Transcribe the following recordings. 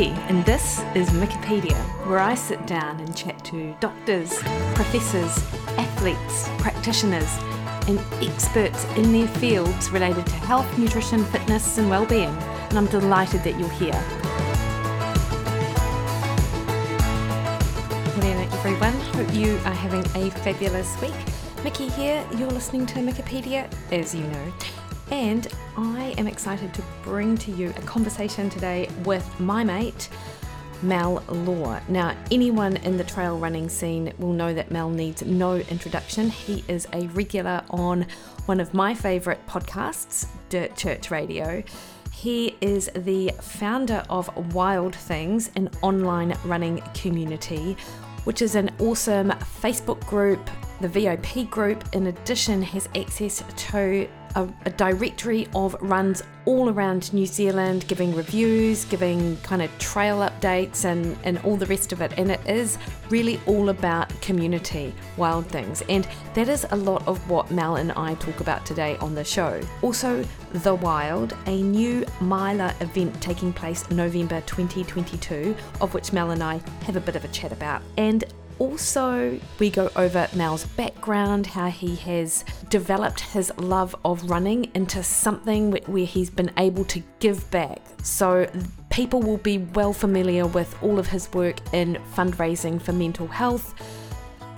Mickey, and this is Wikipedia, where I sit down and chat to doctors, professors, athletes, practitioners, and experts in their fields related to health, nutrition, fitness, and well-being. And I'm delighted that you're here. Hello, everyone. Hope you are having a fabulous week. Mickey here. You're listening to Wikipedia, as you know. And I am excited to bring to you a conversation today with my mate, Mal Law. Now, anyone in the trail running scene will know that Mal needs no introduction. He is a regular on one of my favourite podcasts, Dirt Church Radio. He is the founder of Wild Things, an online running community, which is an awesome Facebook group. The VIP group, in addition, has access to a, a, directory of runs all around New Zealand, giving reviews, giving kind of trail updates, and, and all the rest of it. And it is really all about community, wild things. And that is a lot of what Mal and I talk about today on the show. Also, The Wild, a new miler event taking place November 2022, of which Mal and I have a bit of a chat about. And also, we go over Mal's background, how he has developed his love of running into something where he's been able to give back. So, people will be well familiar with all of his work in fundraising for mental health,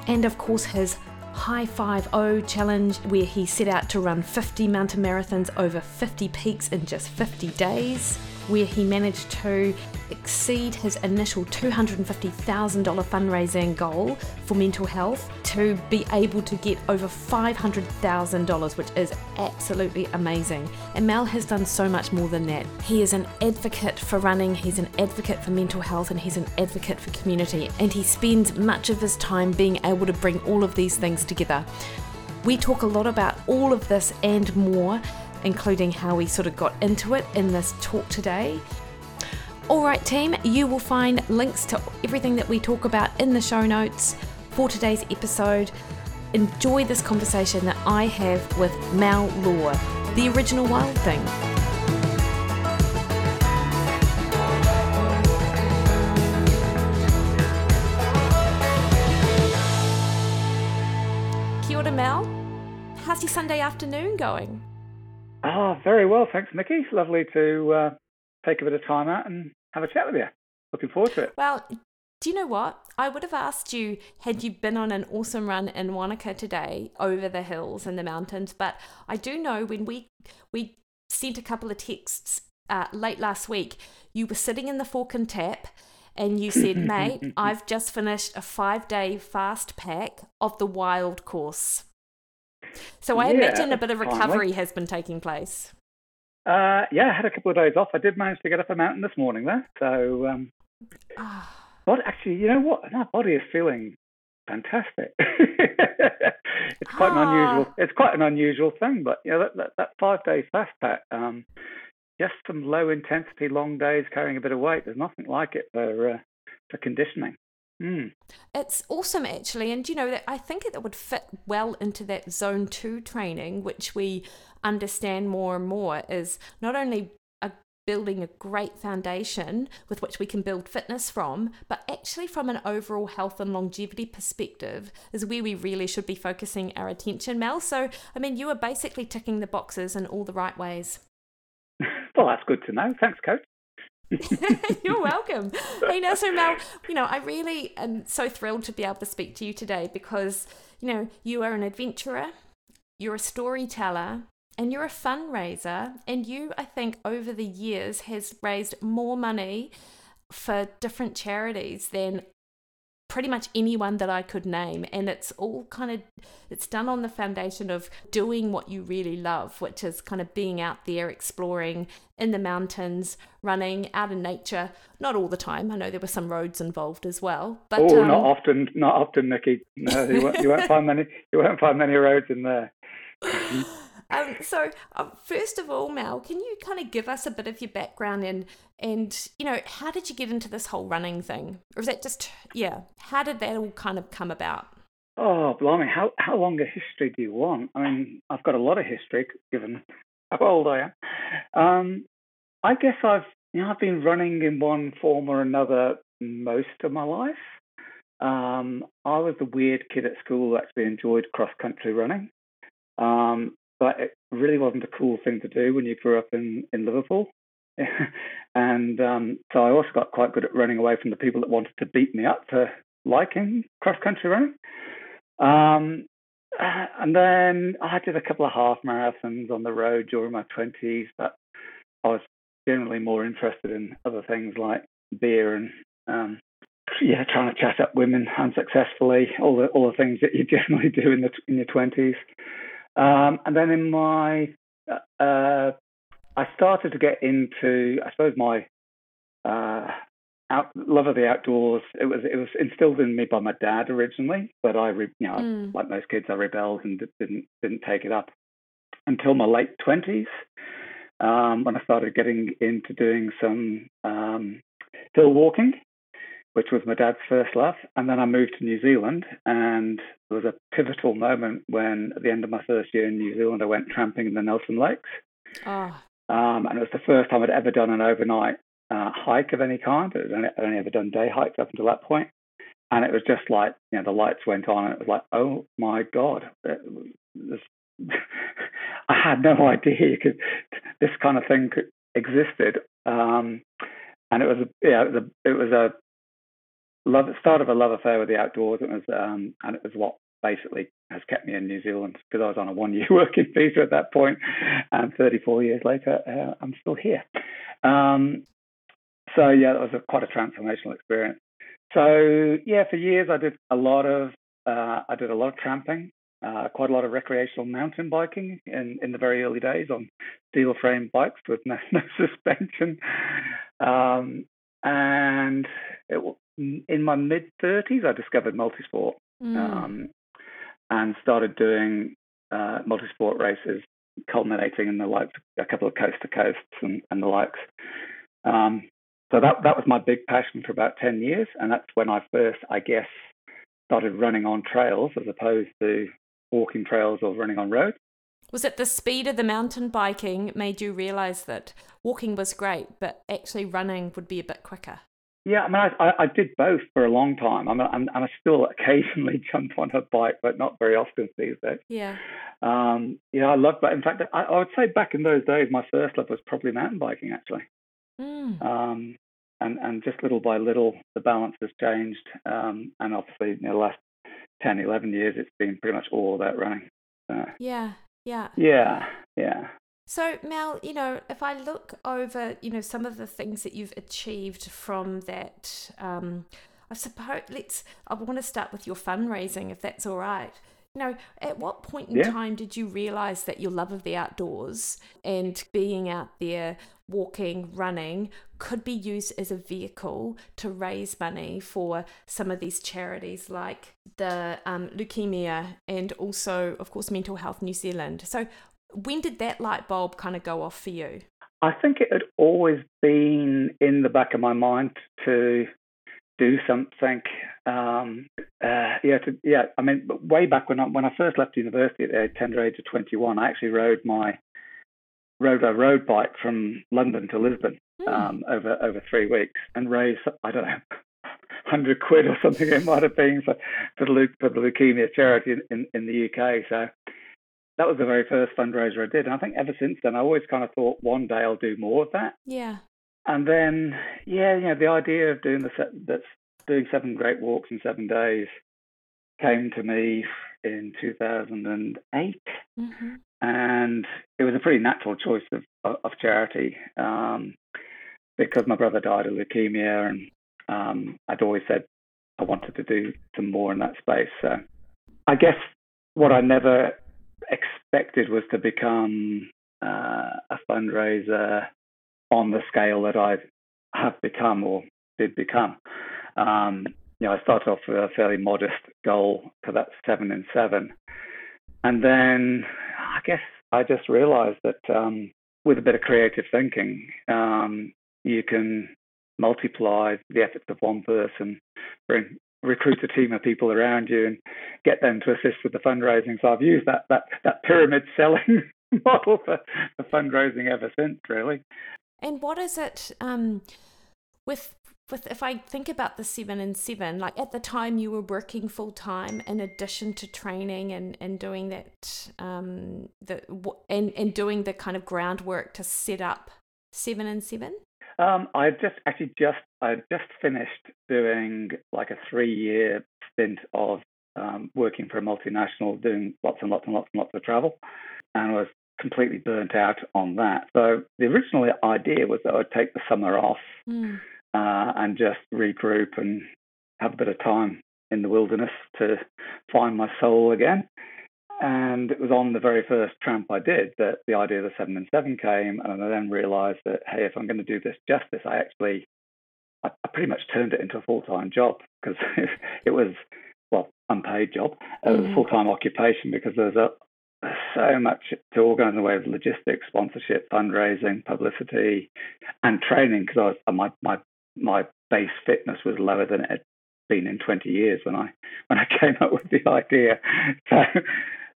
and of course, his High 5 challenge, where he set out to run 50 mountain marathons over 50 peaks in just 50 days where he managed to exceed his initial $250,000 fundraising goal for mental health to be able to get over $500,000, which is absolutely amazing. And Mal has done so much more than that. He is an advocate for running, he's an advocate for mental health, and he's an advocate for community. And he spends much of his time being able to bring all of these things together. We talk a lot about all of this and more including how we sort of got into it in this talk today. Alright, team, you will find links to everything that we talk about in the show notes for today's episode. Enjoy this conversation that I have with Mal Law, the original Wild Thing. Kia ora, Mal. How's your Sunday afternoon going? Oh, very well. Thanks, Mickey. lovely to uh, take a bit of time out and have a chat with you. Looking forward to it. Well, do you know what? I would have asked you had you been on an awesome run in Wanaka today over the hills and the mountains, but I do know when we we sent a couple of texts uh, late last week, you were sitting in the fork and tap and you said, mate, I've just finished a five day fast pack of the wild course. So I yeah, imagine a bit of recovery finally. has been taking place. Uh, yeah, I had a couple of days off. I did manage to get up a mountain this morning, though. So, um, but actually, you know what? My body is feeling fantastic. it's quite an unusual. Ah. It's quite an unusual thing, but you know that that, that five day fast pack. Um, just some low intensity, long days carrying a bit of weight. There's nothing like it for uh, for conditioning. Mm. It's awesome, actually, and you know that I think it would fit well into that zone two training, which we understand more and more is not only a, building a great foundation with which we can build fitness from, but actually from an overall health and longevity perspective is where we really should be focusing our attention, Mal. So, I mean, you are basically ticking the boxes in all the right ways. Well, that's good to know. Thanks, coach. You're welcome. Hey, now, so Mal, you know, I really am so thrilled to be able to speak to you today because, you know, you are an adventurer, you're a storyteller, and you're a fundraiser. And you, I think, over the years has raised more money for different charities than pretty much anyone that I could name and it's all kind of it's done on the foundation of doing what you really love which is kind of being out there exploring in the mountains running out in nature. Not all the time I know there were some roads involved as well but oh um, not often not often Nikki. No you won't, you won't find many you won't find many roads in there um, so, uh, first of all, Mal, can you kind of give us a bit of your background and and you know how did you get into this whole running thing, or is that just yeah? How did that all kind of come about? Oh, blimey! How how long a history do you want? I mean, I've got a lot of history given how old I am. Um, I guess I've you know, I've been running in one form or another most of my life. Um, I was the weird kid at school who actually enjoyed cross country running. Um, but it really wasn't a cool thing to do when you grew up in, in Liverpool. and um, so I also got quite good at running away from the people that wanted to beat me up for liking cross country running. Um, uh, and then I did a couple of half marathons on the road during my 20s, but I was generally more interested in other things like beer and um, yeah, trying to chat up women unsuccessfully, all the all the things that you generally do in the in your 20s. Um, and then in my uh, uh, I started to get into, I suppose, my uh, out, love of the outdoors. It was it was instilled in me by my dad originally, but I, re, you know, mm. like most kids, I rebelled and didn't didn't take it up until my late twenties um, when I started getting into doing some um, hill walking, which was my dad's first love. And then I moved to New Zealand, and there was a pivotal moment when, at the end of my first year in New Zealand, I went tramping in the Nelson Lakes. Oh. Um, and it was the first time I'd ever done an overnight uh, hike of any kind. I'd only, I'd only ever done day hikes up until that point. And it was just like, you know, the lights went on and it was like, oh my God. This, I had no idea could, this kind of thing could, existed. Um, and it was, a, yeah, it was a, it was a love, start of a love affair with the outdoors. It was, um, and it was what basically has kept me in New Zealand because I was on a one year working visa at that point. point, and 34 years later, uh, I'm still here. Um, so yeah, that was a, quite a transformational experience. So yeah, for years I did a lot of uh, I did a lot of tramping, uh, quite a lot of recreational mountain biking in, in the very early days on steel frame bikes with no, no suspension. Um, and it, in my mid 30s, I discovered multisport. Mm. Um, and started doing uh, multi-sport races, culminating in the likes a couple of coast to coasts and, and the likes. Um, so that that was my big passion for about ten years, and that's when I first, I guess, started running on trails as opposed to walking trails or running on roads. Was it the speed of the mountain biking made you realize that walking was great, but actually running would be a bit quicker? Yeah, I mean, I, I, did both for a long time. I mean, and, I still occasionally jump on a bike, but not very often these days. Yeah. Um, yeah, I love that. In fact, I, I, would say back in those days, my first love was probably mountain biking, actually. Mm. Um, and and just little by little, the balance has changed. Um, and obviously, in the last 10, 11 years, it's been pretty much all about running. So, yeah, yeah. Yeah, yeah. So, Mal, you know, if I look over, you know, some of the things that you've achieved from that, um, I suppose let's, I want to start with your fundraising, if that's all right. You know, at what point in yeah. time did you realize that your love of the outdoors and being out there, walking, running, could be used as a vehicle to raise money for some of these charities like the um, leukemia and also, of course, Mental Health New Zealand? So, when did that light bulb kind of go off for you? I think it had always been in the back of my mind to do something. Um, uh, yeah, to, yeah. I mean, way back when I when I first left university at the tender age of 21, I actually rode my rode a road bike from London to Lisbon mm. um, over over three weeks and raised I don't know. Hundred quid or something it might have been for for the, for the leukemia charity in, in, in the UK. So that was the very first fundraiser I did. And I think ever since then, I always kind of thought one day I'll do more of that. Yeah. And then, yeah, you know, the idea of doing the set that's doing seven great walks in seven days came to me in 2008, mm-hmm. and it was a pretty natural choice of of charity um, because my brother died of leukemia, and um, I'd always said I wanted to do some more in that space. So I guess what I never expected was to become uh, a fundraiser on the scale that I have become or did become. Um, you know, I started off with a fairly modest goal for that seven and seven, and then I guess I just realised that um, with a bit of creative thinking, um, you can multiply the efforts of one person, bring recruit a team of people around you and get them to assist with the fundraising. So I've used that that that pyramid selling model for, for fundraising ever since, really. And what is it um, with with if I think about the seven and seven, like at the time you were working full time in addition to training and, and doing that um, the and and doing the kind of groundwork to set up seven and seven. Um, I just actually just I just finished doing like a three year stint of um, working for a multinational, doing lots and lots and lots and lots of travel, and was completely burnt out on that. So the original idea was that I'd take the summer off mm. uh, and just regroup and have a bit of time in the wilderness to find my soul again. And it was on the very first tramp I did that the idea of the seven and seven came, and I then realised that hey, if I'm going to do this justice, I actually I, I pretty much turned it into a full time job because it was well unpaid job, was a mm-hmm. full time occupation because there's a so much to organise in the way of logistics, sponsorship, fundraising, publicity, and training. Because I was my my my base fitness was lower than it had been in 20 years when I when I came up with the idea. So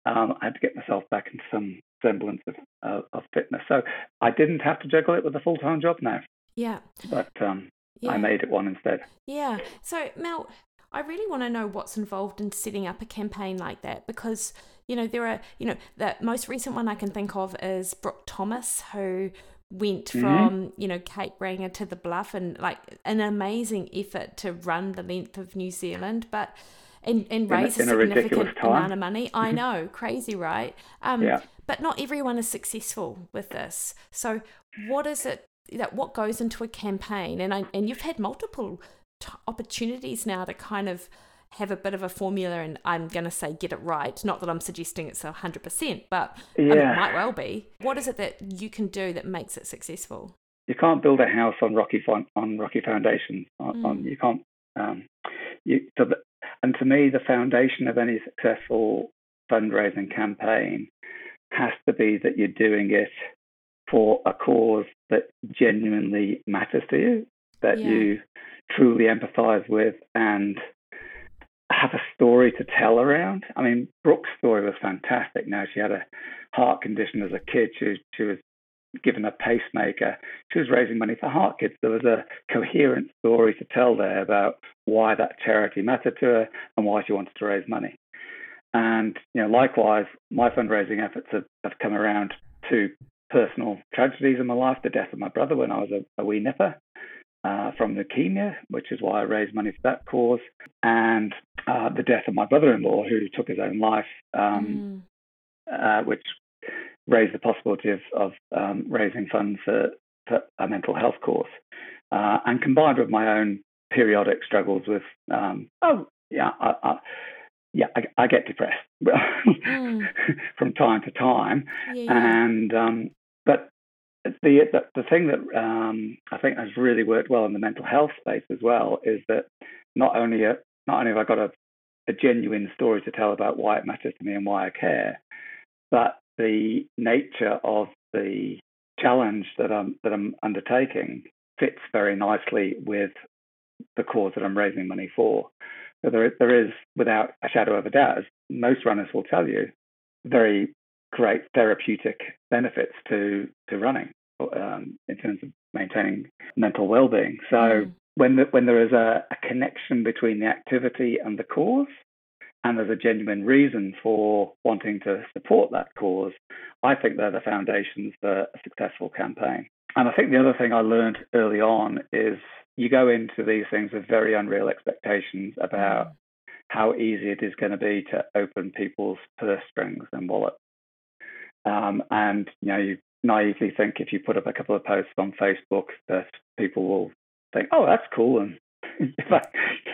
um, I had to get myself back into some semblance of, uh, of fitness. So I didn't have to juggle it with a full time job now. Yeah. But um, yeah. I made it one instead. Yeah. So Mal, I really want to know what's involved in setting up a campaign like that because you know there are you know the most recent one I can think of is Brooke Thomas who went mm-hmm. from you know Cape Reinga to the Bluff and like an amazing effort to run the length of New Zealand, but and, and raise in a, a significant amount of money. I mm-hmm. know, crazy, right? Um, yeah. But not everyone is successful with this. So, what is it that what goes into a campaign? And I, and you've had multiple t- opportunities now to kind of have a bit of a formula and I'm going to say get it right. Not that I'm suggesting it's 100%, but yeah. I mean, it might well be. What is it that you can do that makes it successful? You can't build a house on rocky on rocky foundations. Mm. On, you can't. Um, you, so the, and to me, the foundation of any successful fundraising campaign has to be that you're doing it for a cause that genuinely matters to you, that yeah. you truly empathize with and have a story to tell around. I mean, Brooke's story was fantastic. Now she had a heart condition as a kid. She, she was given a pacemaker. She was raising money for Heart Kids. There was a coherent story to tell there about why that charity mattered to her and why she wanted to raise money. And you know, likewise, my fundraising efforts have, have come around to personal tragedies in my life: the death of my brother when I was a, a wee nipper, uh, from leukemia, which is why I raised money for that cause, and uh, the death of my brother-in-law who took his own life, um, mm. uh, which raised the possibility of, of um, raising funds for, for, a mental health course. uh, and combined with my own periodic struggles with, um, oh yeah, I, I, yeah, I, I, get depressed mm. from time to time, yeah. and um, but the, the, the thing that um, I think has really worked well in the mental health space as well is that not only a, not only have I got a, a genuine story to tell about why it matters to me and why I care, but the nature of the challenge that I'm that I'm undertaking fits very nicely with the cause that I'm raising money for. So there, there is, without a shadow of a doubt, as most runners will tell you, very great therapeutic benefits to to running um, in terms of maintaining mental well-being. So mm. when the, when there is a, a connection between the activity and the cause, and there's a genuine reason for wanting to support that cause, I think they're the foundations for a successful campaign. And I think the other thing I learned early on is you go into these things with very unreal expectations about how easy it is going to be to open people's purse strings and wallets. Um, and you know, you naively think if you put up a couple of posts on Facebook that people will think, "Oh, that's cool," and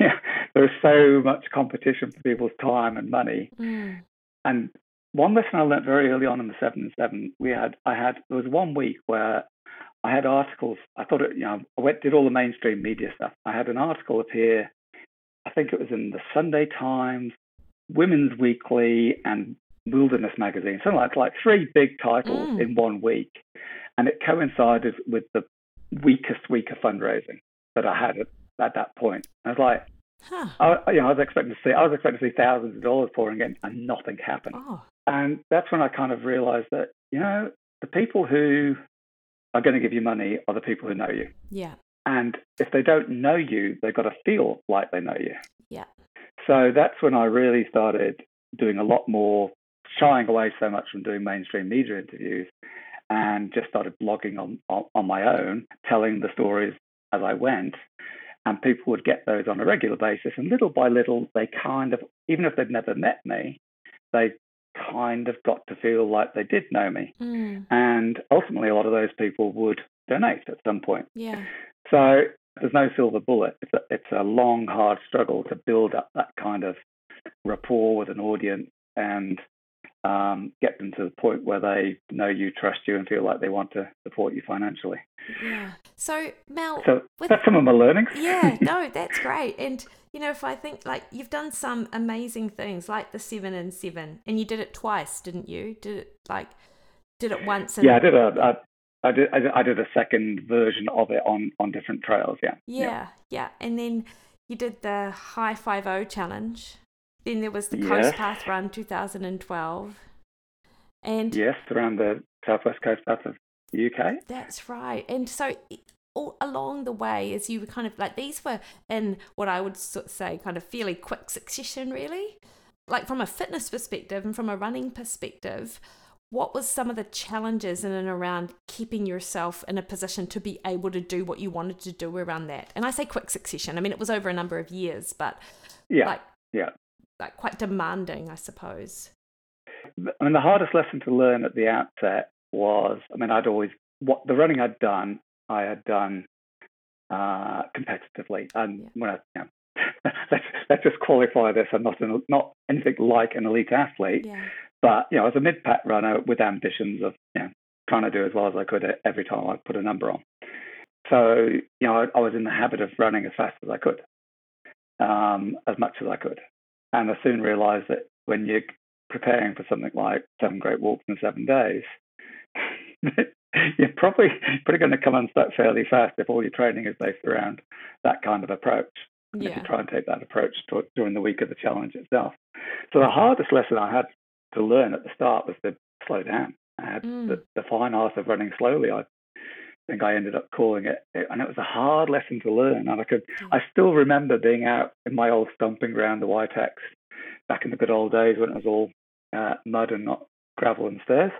yeah, there's so much competition for people's time and money. Mm. And one lesson I learned very early on in the seven and seven, we had I had there was one week where I had articles. I thought it, you know, I went did all the mainstream media stuff. I had an article appear. I think it was in the Sunday Times, Women's Weekly, and Wilderness magazine, something like like three big titles mm. in one week, and it coincided with the weakest week of fundraising that I had at, at that point. I was like, huh. I, you know, I was expecting to see I was expecting to see thousands of dollars pouring in, and nothing happened. Oh. And that's when I kind of realized that you know the people who are going to give you money are the people who know you. Yeah. And if they don't know you, they've got to feel like they know you. Yeah. So that's when I really started doing a lot more, shying away so much from doing mainstream media interviews and just started blogging on, on, on my own, telling the stories as I went. And people would get those on a regular basis. And little by little, they kind of, even if they'd never met me, they kind of got to feel like they did know me. Mm. And ultimately, a lot of those people would donate at some point. Yeah. So there's no silver bullet. It's a, it's a long, hard struggle to build up that kind of rapport with an audience and um, get them to the point where they know you, trust you, and feel like they want to support you financially. Yeah. So, Mal. So with, that's some of my learnings. yeah, no, that's great. And, you know, if I think like you've done some amazing things like the seven and seven, and you did it twice, didn't you? Did it like, did it once? And... Yeah, I did a, I did I did a second version of it on on different trails. Yeah. Yeah, yeah, yeah. and then you did the High Five O challenge. Then there was the yes. Coast Path Run 2012. And yes, around the southwest coast path of the UK. That's right. And so all along the way, as you were kind of like these were in what I would say kind of fairly quick succession, really. Like from a fitness perspective and from a running perspective, what was some of the challenges in and around keeping yourself in a position to be able to do what you wanted to do around that? And I say quick succession. I mean, it was over a number of years, but yeah, like, yeah, like quite demanding, I suppose. I mean, the hardest lesson to learn at the outset was, I mean, I'd always what the running I'd done, I had done uh, competitively, and yeah. when I, you know, let's let's just qualify this. I'm not an, not anything like an elite athlete, yeah. but you know, as a mid pack runner with ambitions of you know trying to do as well as I could every time I put a number on. So you know, I, I was in the habit of running as fast as I could, um, as much as I could. And I soon realized that when you're preparing for something like seven great walks in seven days, you're probably probably going to come unstuck fairly fast if all your training is based around that kind of approach. Yeah. If you try and take that approach to, during the week of the challenge itself. So the hardest lesson I had to learn at the start was to slow down. I had mm. the, the fine art of running slowly. I think I ended up calling it, and it was a hard lesson to learn. And I could, I still remember being out in my old stomping ground, the Waitaks, back in the good old days when it was all uh, mud and not gravel and stairs.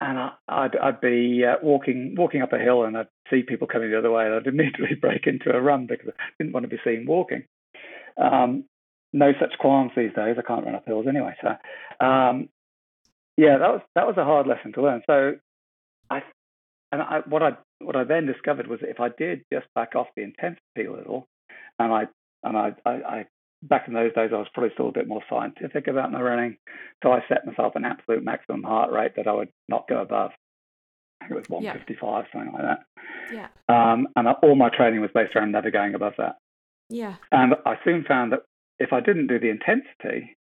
And I, would I'd be uh, walking walking up a hill, and I'd see people coming the other way, and I'd immediately break into a run because I didn't want to be seen walking. Um, no such qualms these days. I can't run up hills anyway. So, um, yeah, that was that was a hard lesson to learn. So, I and I, what I what I then discovered was that if I did just back off the intensity a little, and I and I, I, I back in those days I was probably still a bit more scientific about my running, so I set myself an absolute maximum heart rate that I would not go above. I think it was 155, yeah. something like that. Yeah. Um, and all my training was based around never going above that. Yeah. And I soon found that if I didn't do the intensity,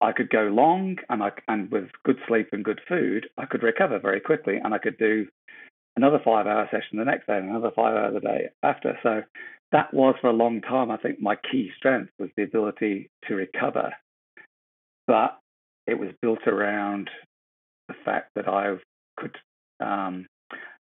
I could go long and I and with good sleep and good food, I could recover very quickly and I could do another five hour session the next day and another five hour the day after. So that was for a long time, I think my key strength was the ability to recover. But it was built around the fact that I could um,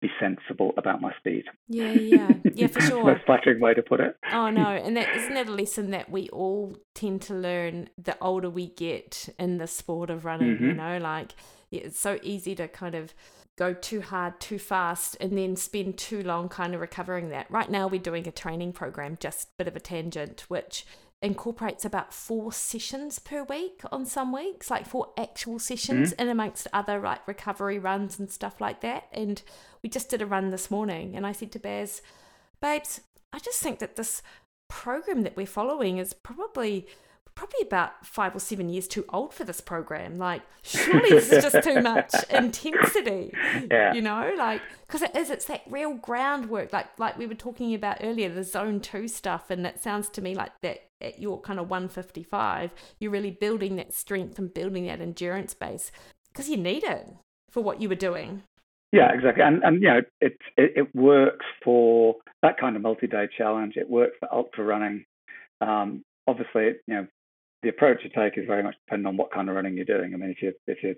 be sensible about my speed. Yeah, yeah, yeah, for sure. Most flattering way to put it. Oh no, and that isn't that a lesson that we all tend to learn the older we get in the sport of running. Mm-hmm. You know, like it's so easy to kind of go too hard too fast and then spend too long kind of recovering that. Right now, we're doing a training program, just a bit of a tangent, which incorporates about four sessions per week on some weeks, like four actual sessions, mm-hmm. and amongst other like recovery runs and stuff like that. And we just did a run this morning, and I said to Baz, Babes, I just think that this program that we're following is probably probably about five or seven years too old for this program. Like, surely this is just too much intensity. Yeah. You know, like because it is. It's that real groundwork, like like we were talking about earlier, the zone two stuff, and it sounds to me like that at your kind of one fifty five, you're really building that strength and building that endurance base because you need it for what you were doing. Yeah, exactly, and and you know it, it it works for that kind of multi day challenge. It works for ultra running. Um, obviously, you know, the approach you take is very much dependent on what kind of running you're doing. I mean, if you if you're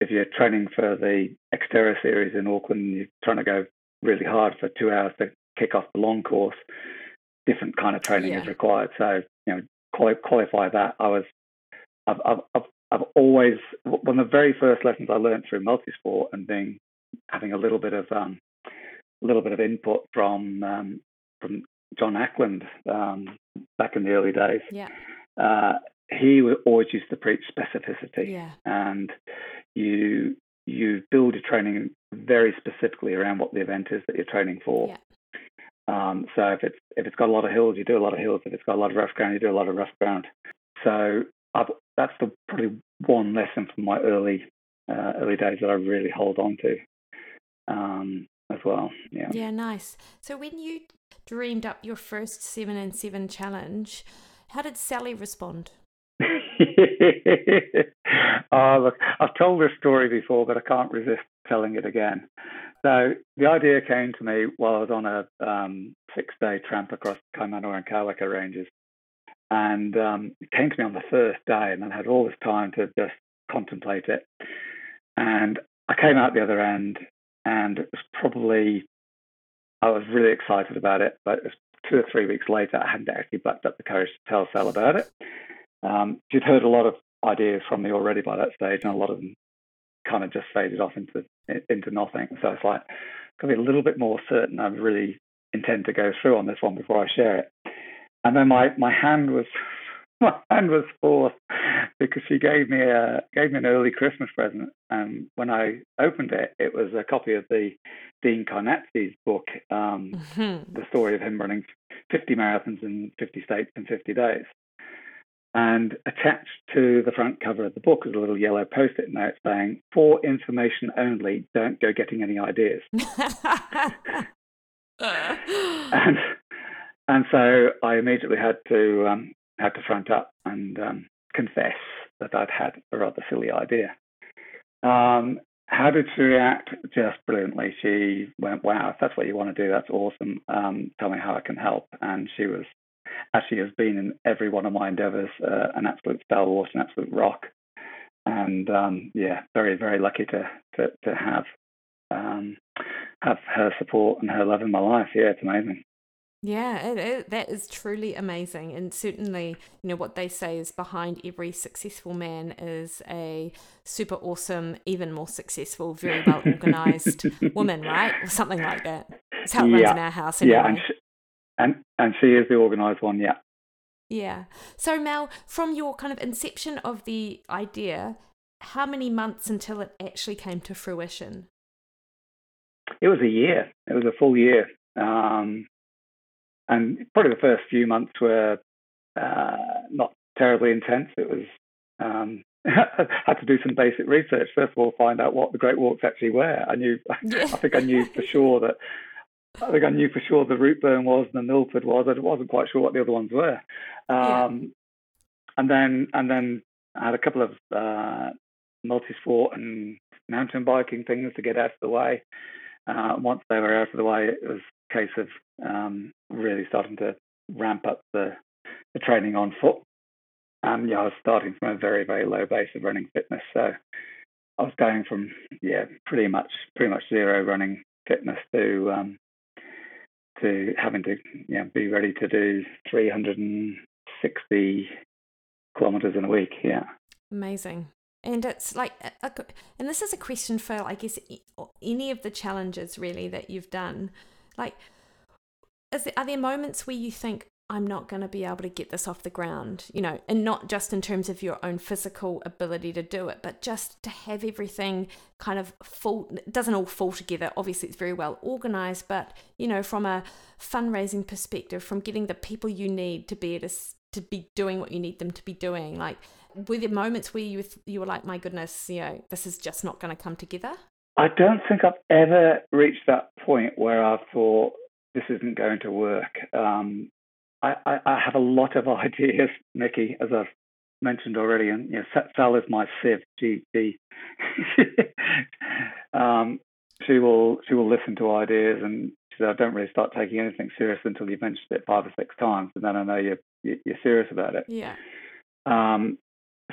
if you're training for the Xterra series in Auckland, you're trying to go really hard for two hours to kick off the long course. Different kind of training yeah. is required. So you know, quali- qualify that. I was, I've, I've, I've, I've always one of the very first lessons I learned through multisport and being having a little bit of um, a little bit of input from um, from John Ackland um, back in the early days. Yeah. Uh, he always used to preach specificity. Yeah. And you you build your training very specifically around what the event is that you're training for. Yeah. Um, so if it's if it's got a lot of hills, you do a lot of hills. If it's got a lot of rough ground, you do a lot of rough ground. So I've, that's the probably one lesson from my early uh, early days that I really hold on to um, as well. Yeah. Yeah, nice. So when you dreamed up your first seven and seven challenge, how did Sally respond? oh, look, I've told this story before, but I can't resist telling it again. So the idea came to me while I was on a um, six-day tramp across the Kaimanawa and Kaweka ranges, and um, it came to me on the first day, and I had all this time to just contemplate it. And I came out the other end, and it was probably I was really excited about it, but it was two or three weeks later, I hadn't actually backed up the courage to tell Sal about it. Um, she'd heard a lot of ideas from me already by that stage, and a lot of them kind of just faded off into into nothing. So it's like, got to be a little bit more certain I really intend to go through on this one before I share it. And then my my hand was my hand was forced because she gave me a gave me an early Christmas present, and when I opened it, it was a copy of the Dean Karnazes's book, um, mm-hmm. the story of him running 50 marathons in 50 states in 50 days. And attached to the front cover of the book is a little yellow post-it note saying, "For information only. Don't go getting any ideas." and and so I immediately had to um, had to front up and um, confess that I'd had a rather silly idea. Um, how did she react? Just brilliantly. She went, "Wow, if that's what you want to do, that's awesome. Um, tell me how I can help." And she was, as she has been in every one of my endeavours, uh, an absolute stalwart, an absolute rock. And um, yeah, very, very lucky to to, to have um, have her support and her love in my life. Yeah, it's amazing. Yeah, it, it, that is truly amazing. And certainly, you know, what they say is behind every successful man is a super awesome, even more successful, very well organized woman, right? Or something like that. It's how it runs in our house. Anyway. Yeah, and she, and, and she is the organized one, yeah. Yeah. So, Mal, from your kind of inception of the idea, how many months until it actually came to fruition? It was a year. It was a full year. Um, and probably the first few months were uh, not terribly intense. It was um, had to do some basic research first of all, find out what the Great Walks actually were. I knew, yeah. I think I knew for sure that I think I knew for sure the Routeburn was and the Milford was. I wasn't quite sure what the other ones were. Um, yeah. And then and then I had a couple of uh, multi-sport and mountain biking things to get out of the way. Uh, once they were out of the way, it was a case of um, really starting to ramp up the, the training on foot. Um, yeah, I was starting from a very, very low base of running fitness. So I was going from yeah, pretty much pretty much zero running fitness to um, to having to you know, be ready to do 360 kilometers in a week. Yeah. Amazing. And it's like, and this is a question for, I guess, any of the challenges really that you've done. Like, are there moments where you think I'm not going to be able to get this off the ground, you know, and not just in terms of your own physical ability to do it, but just to have everything kind of fall, doesn't all fall together. Obviously, it's very well organized, but, you know, from a fundraising perspective, from getting the people you need to be able to, to be doing what you need them to be doing, like, were there moments where you, you were like, my goodness, you know, this is just not going to come together? I don't think I've ever reached that point where I've thought, this isn't going to work. Um, I, I, I, have a lot of ideas, Nikki, as I've mentioned already, and you know, Sal is my sieve. She, she, um, she will she will listen to ideas, and she said, "I don't really start taking anything serious until you've mentioned it five or six times, and then I know you're you're serious about it." Yeah. Um,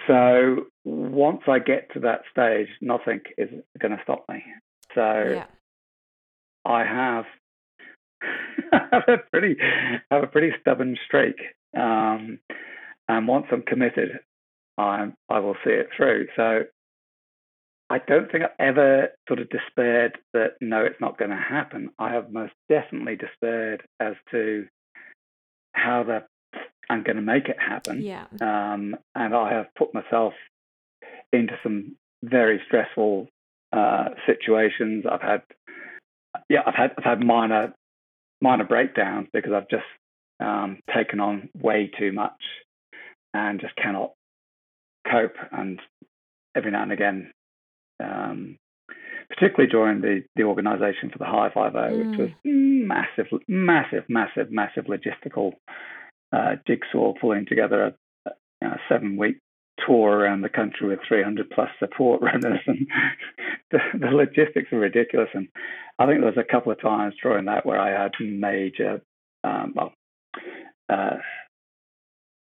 So once I get to that stage, nothing is going to stop me. So yeah. I have I have a pretty I have a pretty stubborn streak. Um, and once I'm committed, I I will see it through. So I don't think I've ever sort of despaired that no, it's not going to happen. I have most definitely despaired as to how the I'm going to make it happen. Yeah. Um, and I have put myself into some very stressful uh, situations. I've had, yeah, I've had I've had minor minor breakdowns because I've just um, taken on way too much and just cannot cope. And every now and again, um, particularly during the, the organisation for the High Five O, mm. which was massive, massive, massive, massive logistical uh, jigsaw pulling together a, a seven week tour around the country with 300 plus support runners, and the, the, logistics are ridiculous. And I think there was a couple of times during that where I had major, um, well, uh,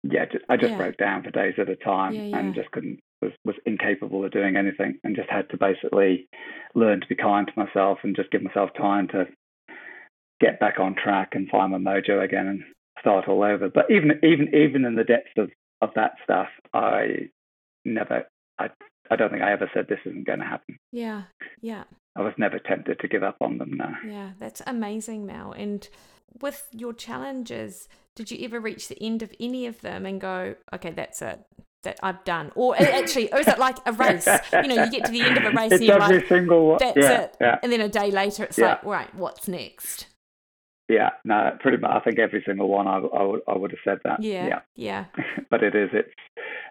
yeah, just, I just yeah. broke down for days at a time yeah, yeah. and just couldn't was was incapable of doing anything, and just had to basically learn to be kind to myself and just give myself time to get back on track and find my mojo again and start all over. But even even even in the depths of of that stuff, I never, I, I don't think I ever said this isn't going to happen. Yeah, yeah. I was never tempted to give up on them. No. Yeah, that's amazing, Mal. And with your challenges, did you ever reach the end of any of them and go, okay, that's it? That I've done, or actually, or is it like a race? you know, you get to the end of a race, it's and you're every like, single, "That's yeah, it," yeah. and then a day later, it's yeah. like, "Right, what's next?" Yeah, no, pretty much. I think every single one I, I, would, I would have said that. Yeah, yeah. yeah. but it is, it's,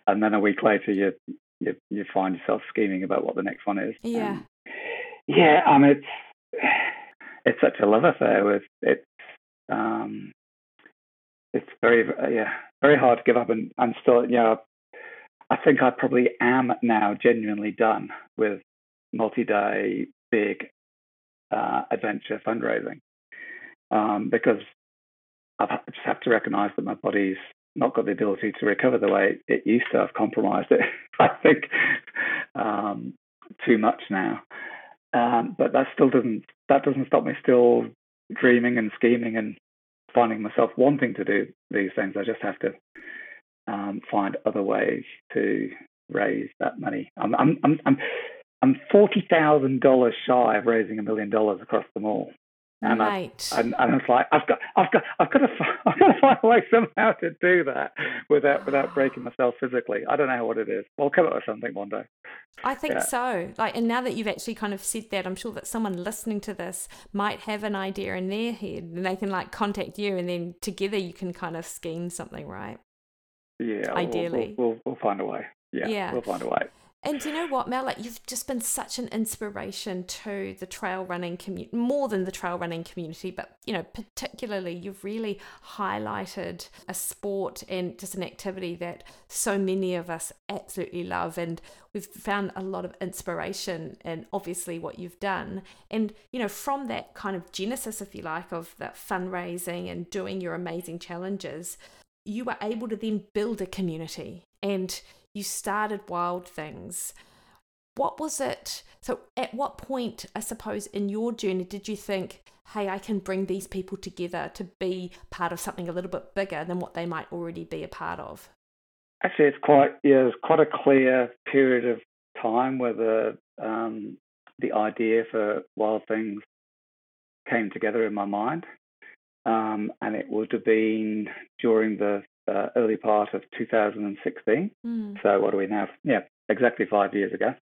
and then a week later you, you, you find yourself scheming about what the next one is. Yeah. Um, yeah, I mean, it's, it's such a love affair with, it's, um, it's very, yeah, very hard to give up and, and still, you know, I think I probably am now genuinely done with multi-day big uh, adventure fundraising um, because I just have to recognise that my body's not got the ability to recover the way it used to. I've compromised it, I think, um, too much now. Um, but that still doesn't that doesn't stop me still dreaming and scheming and finding myself wanting to do these things. I just have to um, find other ways to raise that money. I'm I'm I'm I'm, I'm forty thousand dollars shy of raising a million dollars across them all. And right. I, and, and it's like I've got, I've got, I've got to, I've got to find a way somehow to do that without without breaking myself physically. I don't know what it is. I'll come up with something one day. I think yeah. so. Like, and now that you've actually kind of said that, I'm sure that someone listening to this might have an idea in their head, and they can like contact you, and then together you can kind of scheme something, right? Yeah. Ideally, we'll, we'll, we'll find a way. Yeah, yeah. We'll find a way. And you know what, Mal? Like you've just been such an inspiration to the trail running community, more than the trail running community, but you know, particularly you've really highlighted a sport and just an activity that so many of us absolutely love, and we've found a lot of inspiration in obviously what you've done. And you know, from that kind of genesis, if you like, of that fundraising and doing your amazing challenges, you were able to then build a community and you started Wild Things. What was it? So, at what point, I suppose, in your journey did you think, hey, I can bring these people together to be part of something a little bit bigger than what they might already be a part of? Actually, it's quite yeah, it's quite a clear period of time where the um, the idea for Wild Things came together in my mind, um, and it would have been during the uh, early part of 2016. Mm. So what do we now? Yeah, exactly five years ago.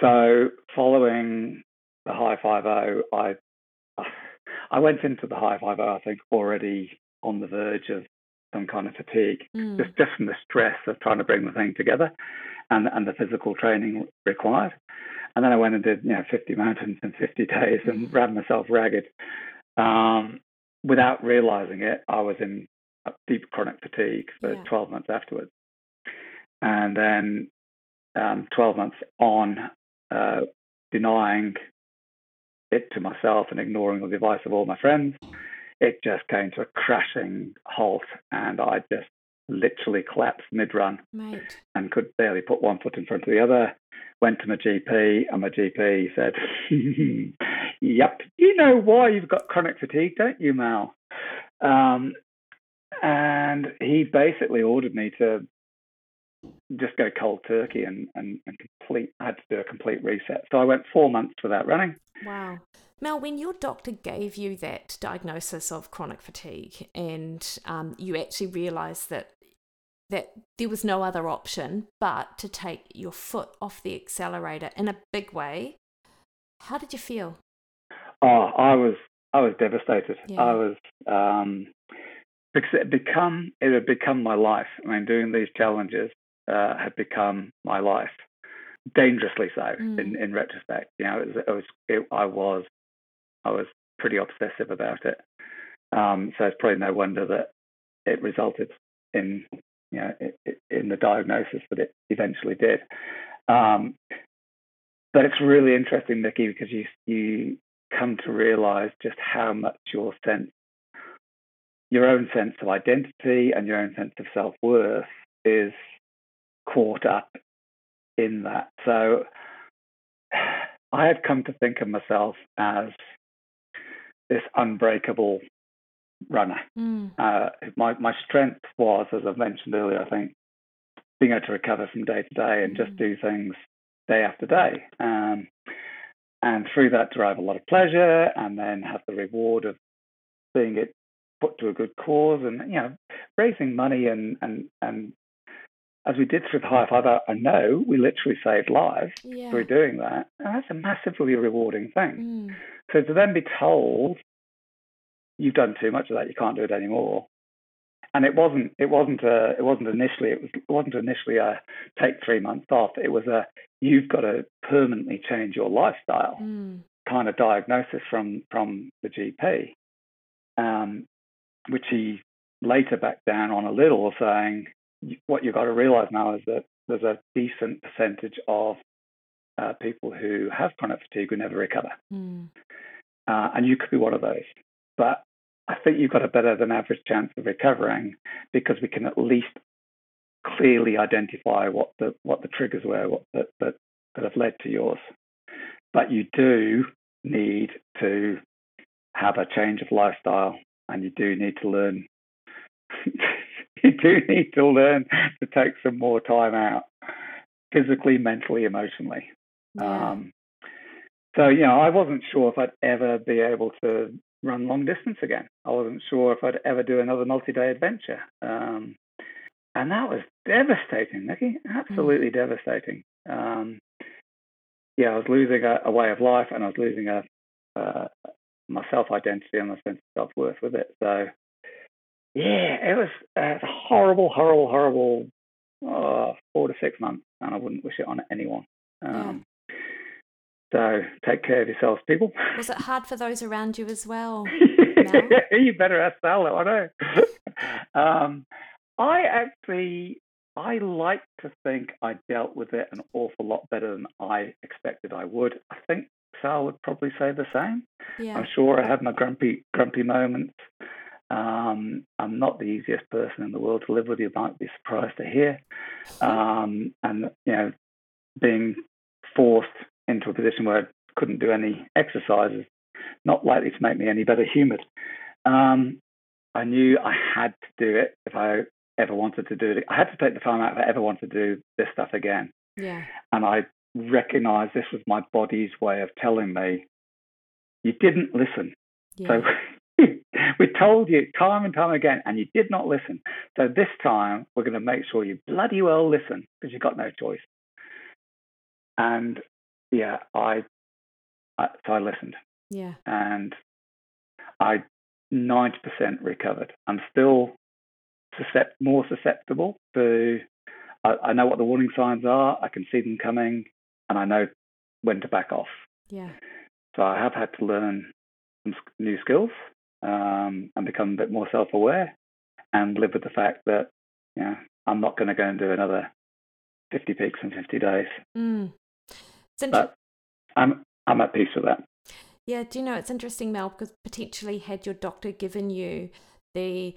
So following the high five O, I I went into the high five O. I think already on the verge of some kind of fatigue, mm. just just from the stress of trying to bring the thing together, and and the physical training required. And then I went and did you know 50 mountains in 50 days and ran myself ragged. Um, without realizing it, I was in deep chronic fatigue for yeah. 12 months afterwards. And then um, 12 months on, uh, denying it to myself and ignoring the advice of all my friends, it just came to a crashing halt. And I just literally collapsed mid run and could barely put one foot in front of the other. Went to my GP, and my GP said, Yep, you know why you've got chronic fatigue, don't you, Mal? Um, and he basically ordered me to just go cold turkey and, and, and complete, I had to do a complete reset. So I went four months without running. Wow. Mal, when your doctor gave you that diagnosis of chronic fatigue and um, you actually realised that that there was no other option but to take your foot off the accelerator in a big way, how did you feel? Oh, I was I was devastated. Yeah. I was um, because it had become it had become my life. I mean, doing these challenges uh, had become my life, dangerously so. Mm. In in retrospect, you know, it was, it was it, I was I was pretty obsessive about it. Um, so it's probably no wonder that it resulted in you know in the diagnosis that it eventually did. Um, but it's really interesting, Mikki, because you you come to realize just how much your sense, your own sense of identity and your own sense of self worth is caught up in that. So I had come to think of myself as this unbreakable runner. Mm. Uh, my my strength was, as I've mentioned earlier, I think being able to recover from day to day and mm. just do things day after day. Um, and through that, derive a lot of pleasure, and then have the reward of seeing it put to a good cause, and you know, raising money and and and as we did through the high five, I know we literally saved lives yeah. through doing that, and that's a massively rewarding thing. Mm. So to then be told you've done too much of that, you can't do it anymore. And it wasn't it wasn't a it wasn't initially it was it wasn't initially a take three months off. It was a you've got to permanently change your lifestyle mm. kind of diagnosis from from the GP, um, which he later backed down on a little, saying what you've got to realize now is that there's a decent percentage of uh, people who have chronic fatigue who never recover. Mm. Uh, and you could be one of those. But I think you've got a better than average chance of recovering because we can at least clearly identify what the what the triggers were, what that that, that have led to yours. But you do need to have a change of lifestyle and you do need to learn you do need to learn to take some more time out physically, mentally, emotionally. Yeah. Um, so, you know, I wasn't sure if I'd ever be able to run long distance again. I wasn't sure if I'd ever do another multi day adventure. Um, and that was devastating, Mikki. Absolutely mm. devastating. Um, yeah, I was losing a, a, way of life and I was losing a, uh, my self identity and my sense of self worth with it. So, yeah, it was a horrible, horrible, horrible uh, four to six months, and I wouldn't wish it on anyone. Um, so take care of yourselves, people. Was it hard for those around you as well? you better ask Sal I know. um, I actually, I like to think I dealt with it an awful lot better than I expected I would. I think Sal would probably say the same. Yeah. I'm sure I have my grumpy, grumpy moments. Um, I'm not the easiest person in the world to live with. You might be surprised to hear. Um, and you know, being forced into a position where I couldn't do any exercises, not likely to make me any better humoured. Um, I knew I had to do it if I ever wanted to do it. I had to take the time out if I ever wanted to do this stuff again. Yeah. And I recognized this was my body's way of telling me, you didn't listen. Yeah. So we told you time and time again, and you did not listen. So this time we're going to make sure you bloody well listen because you've got no choice. And yeah, I, I so I listened. Yeah. And I 90% recovered. I'm still suscept- more susceptible to, I, I, know what the warning signs are, I can see them coming, and I know when to back off. Yeah. So I have had to learn some new skills um, and become a bit more self aware and live with the fact that, you know, I'm not going to go and do another 50 peaks in 50 days. Mm. But I'm I'm at peace with that. Yeah, do you know it's interesting, Mal, because potentially had your doctor given you the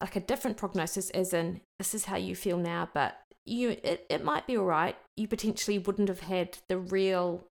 like a different prognosis, as in this is how you feel now, but you it, it might be all right. You potentially wouldn't have had the real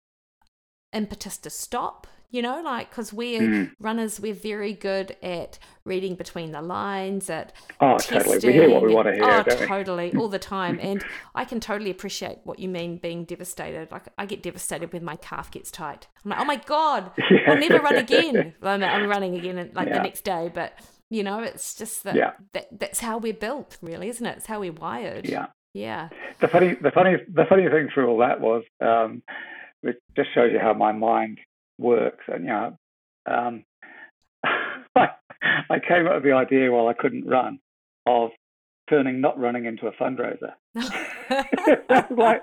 impetus to stop you know like because we're mm. runners we're very good at reading between the lines at oh testing. totally we hear what we want to hear oh totally all the time and i can totally appreciate what you mean being devastated like i get devastated when my calf gets tight i'm like oh my god i'll never run again i'm, I'm running again like yeah. the next day but you know it's just that, yeah. that that's how we're built really isn't it it's how we're wired yeah yeah the funny the funny the funny thing through all that was um it just shows you how my mind works. And you know, um, I, I came up with the idea while I couldn't run of turning not running into a fundraiser. like,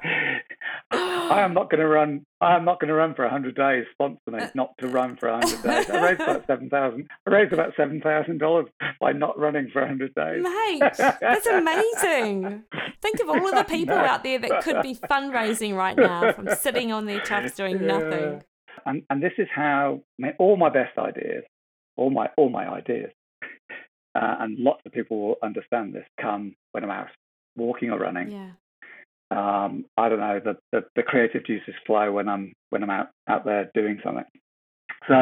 I am not going to run. I am not going to run for hundred days. Sponsor me not to run for hundred days. I raised about seven thousand. I raised about seven thousand dollars by not running for hundred days. Mate, that's amazing. Think of all of the people out there that could be fundraising right now from sitting on their chuffs doing yeah. nothing. And and this is how I mean, all my best ideas, all my all my ideas, uh, and lots of people will understand this. Come when I'm out walking or running. Yeah. Um, I don't know the, the, the creative juices flow when I'm when I'm out out there doing something. So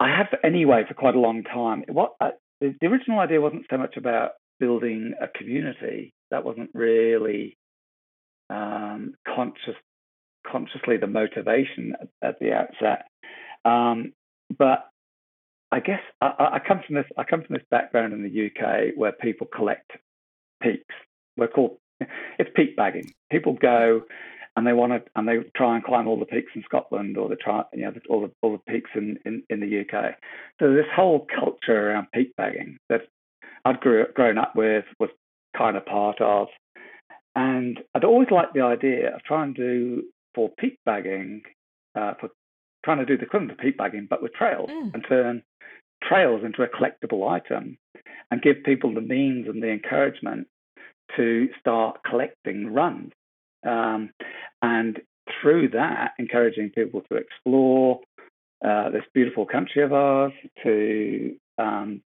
I have anyway for quite a long time. What uh, the, the original idea wasn't so much about building a community. That wasn't really um, conscious consciously the motivation at, at the outset. Um, but I guess I, I, come from this. I come from this background in the UK where people collect peaks. We're called it's peak bagging. People go and they want to and they try and climb all the peaks in Scotland or they try you know all the all the peaks in, in, in the UK. So this whole culture around peak bagging that I'd grew, grown up with was kind of part of, and I'd always liked the idea of trying to for peak bagging, uh, for trying to do the equivalent of peak bagging, but with trails mm. and turn trails into a collectible item and give people the means and the encouragement to start collecting runs. Um, and through that, encouraging people to explore uh, this beautiful country of ours, to, um,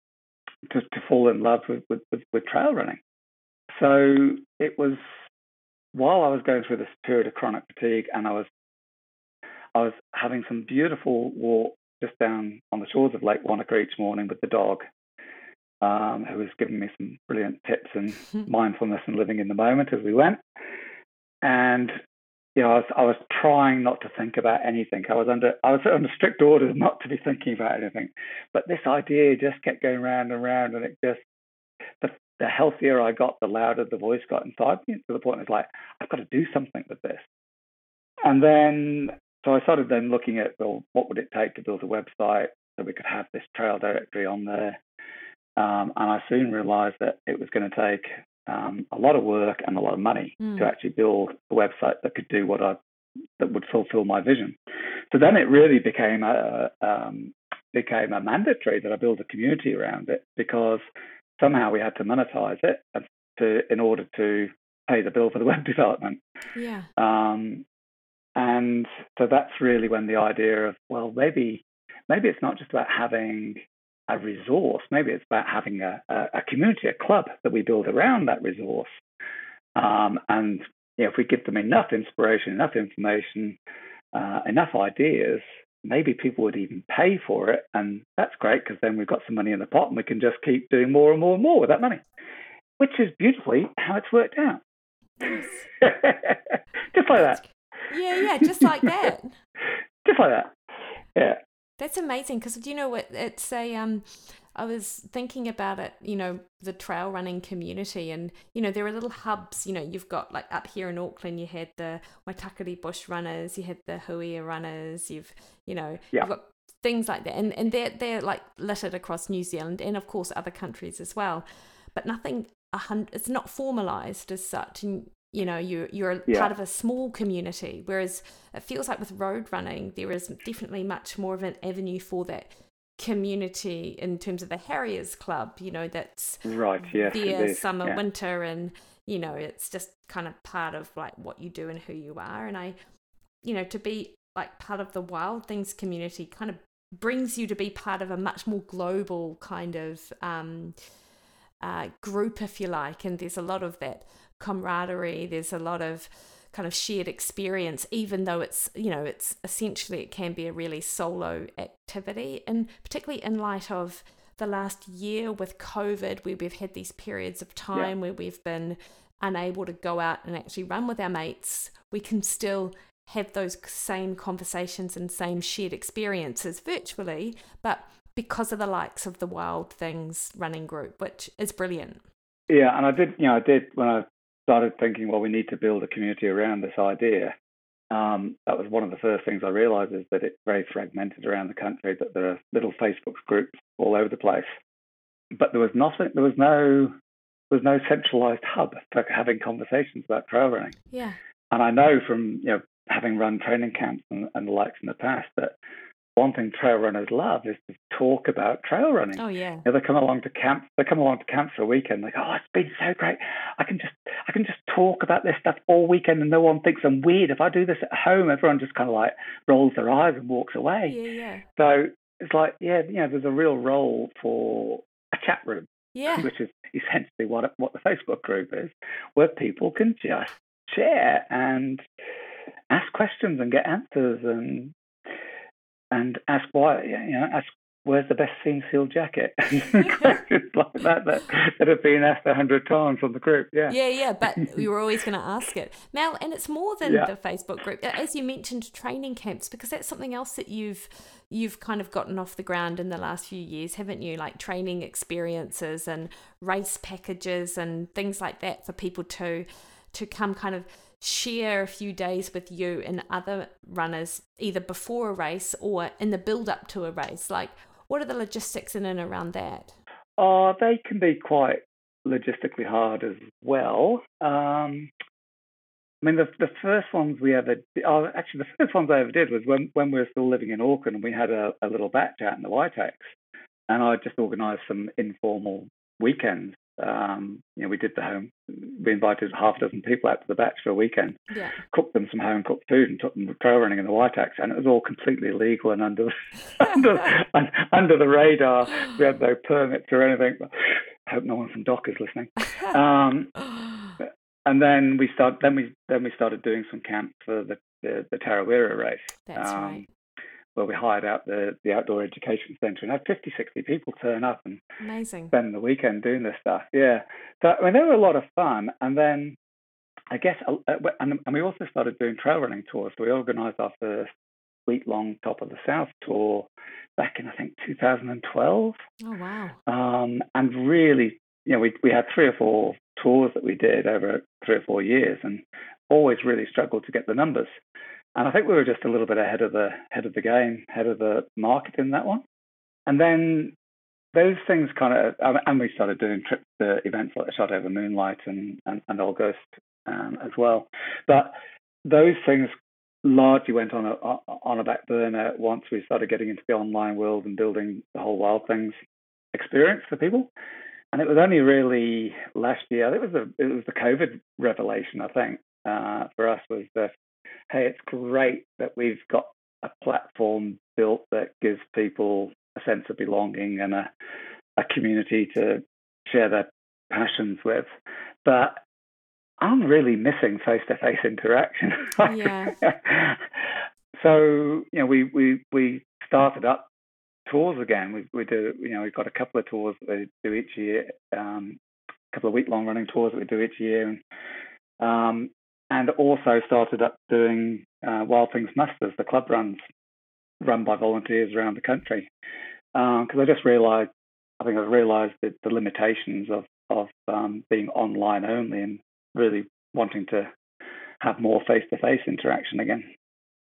to, to fall in love with, with, with trail running. So it was while I was going through this period of chronic fatigue and I was I was having some beautiful walks just down on the shores of Lake Wanaka each morning with the dog, um, who was giving me some brilliant tips and mindfulness and living in the moment as we went. And you know, I was I was trying not to think about anything. I was under I was under strict orders not to be thinking about anything. But this idea just kept going round and round, and it just the the healthier I got, the louder the voice got inside me to the point it's like, I've got to do something with this. And then, so I started then looking at, well, what would it take to build a website so we could have this trail directory on there? Um, and I soon realized that it was going to take um, a lot of work and a lot of money mm. to actually build a website that could do what I that would fulfill my vision. So then it really became a um, became a mandatory that I build a community around it because somehow we had to monetize it to, in order to pay the bill for the web development. Yeah. Um, and so that's really when the idea of well maybe maybe it's not just about having a resource maybe it's about having a, a, community a club that we build around that resource um, and you know, if we give them enough inspiration enough information uh, enough ideas maybe people would even pay for it. And that's great because then we've got some money in the pot and we can just keep doing more and more and more with that money, which is beautifully how it's worked out. just like that. Yeah, yeah, just like that. just like that. Yeah. That's amazing because do you know what it's a um I was thinking about it, you know, the trail running community, and you know, there are little hubs. You know, you've got like up here in Auckland, you had the Waitakere Bush runners, you had the Huia runners, you've, you know, yeah. you've got things like that, and and they're they're like littered across New Zealand and of course other countries as well, but nothing a hundred. It's not formalized as such, and you know you're you're yeah. part of a small community whereas it feels like with road running there is definitely much more of an avenue for that community in terms of the Harriers Club, you know, that's right, yeah there summer, yeah. winter, and you know, it's just kind of part of like what you do and who you are. And I, you know, to be like part of the Wild Things community kind of brings you to be part of a much more global kind of um, uh, group, if you like, and there's a lot of that camaraderie. There's a lot of kind of shared experience, even though it's you know it's essentially it can be a really solo activity, and particularly in light of the last year with COVID, where we've had these periods of time yeah. where we've been unable to go out and actually run with our mates, we can still have those same conversations and same shared experiences virtually, but because of the likes of the Wild Things running group, which is brilliant. Yeah, and I did, you know, I did when I started thinking, well, we need to build a community around this idea. Um, that was one of the first things I realised is that it's very fragmented around the country. That there are little Facebook groups all over the place, but there was nothing. There was no there was no centralised hub for having conversations about trail running. Yeah. And I know from you know having run training camps and, and the likes in the past that one thing trail runners love is to talk about trail running. Oh yeah. You know, they come along to camp. They come along to camp for a weekend. They go, oh, it's been so great. I can just, I can just talk about this stuff all weekend, and no one thinks I'm weird. If I do this at home, everyone just kind of like rolls their eyes and walks away. Yeah, yeah. So it's like, yeah, you know, there's a real role for a chat room. Yeah. Which is essentially what what the Facebook group is, where people can just share and ask questions and get answers and and ask why you know ask where's the best seam seal jacket? Questions like that, that that have been asked a hundred times on the group yeah. Yeah yeah but we were always going to ask it. Now and it's more than yeah. the facebook group as you mentioned training camps because that's something else that you've you've kind of gotten off the ground in the last few years haven't you? Like training experiences and race packages and things like that for people to to come kind of share a few days with you and other runners either before a race or in the build up to a race? Like what are the logistics in and around that? Uh, they can be quite logistically hard as well. Um, I mean, the, the first ones we ever, oh, actually, the first ones I ever did was when, when we were still living in Auckland and we had a, a little bach out in the Waitaks. And I just organised some informal weekends um, you know, we did the home. We invited half a dozen people out to the bach for a weekend, yeah. cooked them some home cooked food, and took them trail running in the Waitaks, and it was all completely legal and under under under the radar. We had no permits or anything. But I hope no one from DOC is listening. Um, and then we start. Then we then we started doing some camps for the the, the Tarawera race. That's um, right where we hired out the, the outdoor education centre and had 50, 60 people turn up and Amazing. spend the weekend doing this stuff. Yeah. So, I mean, they were a lot of fun. And then I guess, and, and we also started doing trail running tours. So we organised our first week long Top of the South tour back in, I think, 2012. Oh, wow. Um, and really, you know, we, we had three or four tours that we did over three or four years and always really struggled to get the numbers. And I think we were just a little bit ahead of the head of the game, head of the market in that one. And then those things kind of, and we started doing trips to events like the Shotover Moonlight and, and, and August um, as well. But those things largely went on a on a back burner once we started getting into the online world and building the whole Wild Things experience for people. And it was only really last year. It was the it was the COVID revelation, I think, uh, for us was that hey, it's great that we've got a platform built that gives people a sense of belonging and a, a community to share their passions with. But I'm really missing face to face interaction. Yeah. so, you know, we, we, we started up tours again. We, we do, you know, we've got a couple of tours that we do each year, um, a couple of week long running tours that we do each year. And, um, and also started up doing uh, Wild Things Musters, the club runs run by volunteers around the country. Because um, I just realised, I think I realised that the limitations of of um, being online only and really wanting to have more face to face interaction again.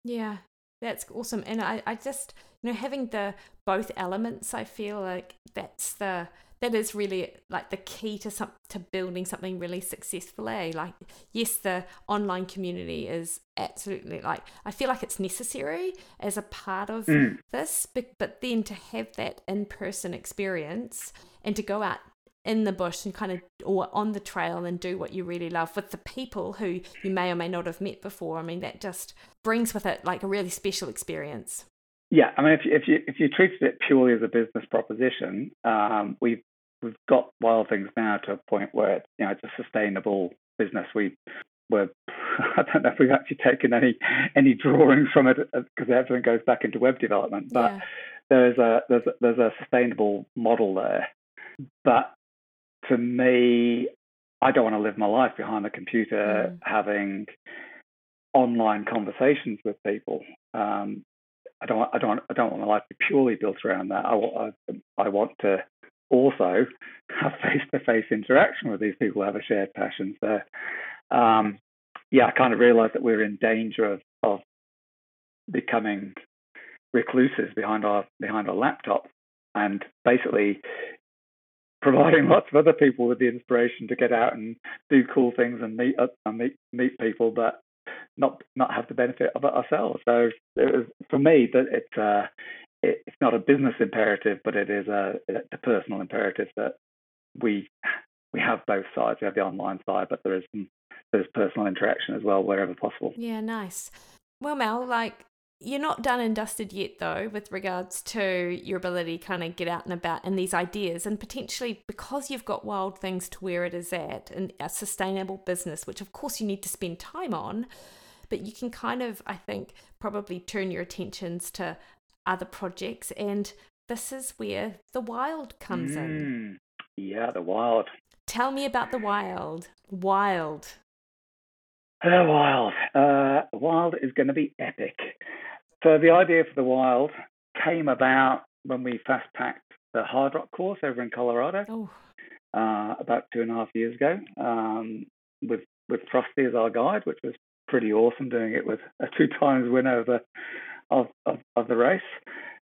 Yeah, that's awesome. And I, I just, you know, having the both elements, I feel like that's the that is really like the key to some to building something really successful eh like yes the online community is absolutely like i feel like it's necessary as a part of mm. this but, but then to have that in-person experience and to go out in the bush and kind of or on the trail and do what you really love with the people who you may or may not have met before i mean that just brings with it like a really special experience yeah, I mean, if you, if you if you treated it purely as a business proposition, um, we've we've got Wild Things now to a point where you know it's a sustainable business. We were I don't know if we've actually taken any any drawings from it because uh, everything goes back into web development, but yeah. there's a there's a, there's a sustainable model there. But to me, I don't want to live my life behind a computer mm. having online conversations with people. Um, I don't, I don't, I don't want my life to be purely built around that. I, I, I want to also have face-to-face interaction with these people who have a shared passion. So, um, yeah, I kind of realised that we are in danger of, of becoming recluses behind our behind our laptop, and basically providing lots of other people with the inspiration to get out and do cool things and meet up and meet meet people, but not not have the benefit of it ourselves. So was, for me that it's uh, it, it's not a business imperative, but it is a, a personal imperative that we we have both sides. We have the online side, but there is some there's personal interaction as well wherever possible. Yeah, nice. Well, Mal, like you're not done and dusted yet, though, with regards to your ability to kind of get out and about and these ideas, and potentially because you've got wild things to where it is at and a sustainable business, which of course you need to spend time on, but you can kind of, I think, probably turn your attentions to other projects, and this is where the wild comes mm, in. Yeah, the wild. Tell me about the wild. Wild. The wild. Uh, wild is going to be epic. So the idea for the wild came about when we fast packed the Hardrock course over in Colorado oh. uh, about two and a half years ago um, with with Frosty as our guide, which was pretty awesome doing it with a two times winner of the of, of, of the race.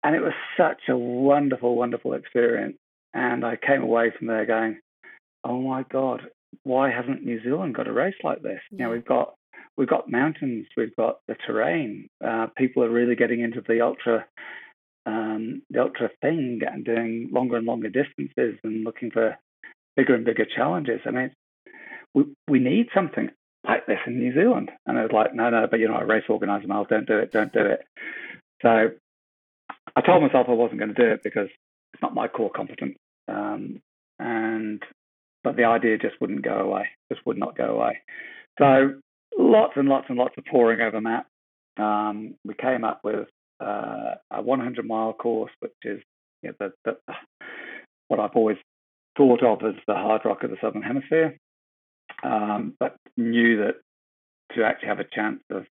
And it was such a wonderful, wonderful experience. And I came away from there going, Oh my God, why hasn't New Zealand got a race like this? You know, we've got we've got mountains, we've got the terrain. Uh, people are really getting into the ultra um, the ultra thing and doing longer and longer distances and looking for bigger and bigger challenges. I mean, we we need something like this in New Zealand. And I was like, no, no, but you're not a race organizer, Miles. Don't do it. Don't do it. So I told myself I wasn't going to do it because it's not my core competence. Um, and but the idea just wouldn't go away. Just would not go away. So lots and lots and lots of poring over maps. Um, we came up with uh, a 100 mile course, which is you know, the, the, what I've always thought of as the Hardrock of the Southern Hemisphere um, but knew that to actually have a chance of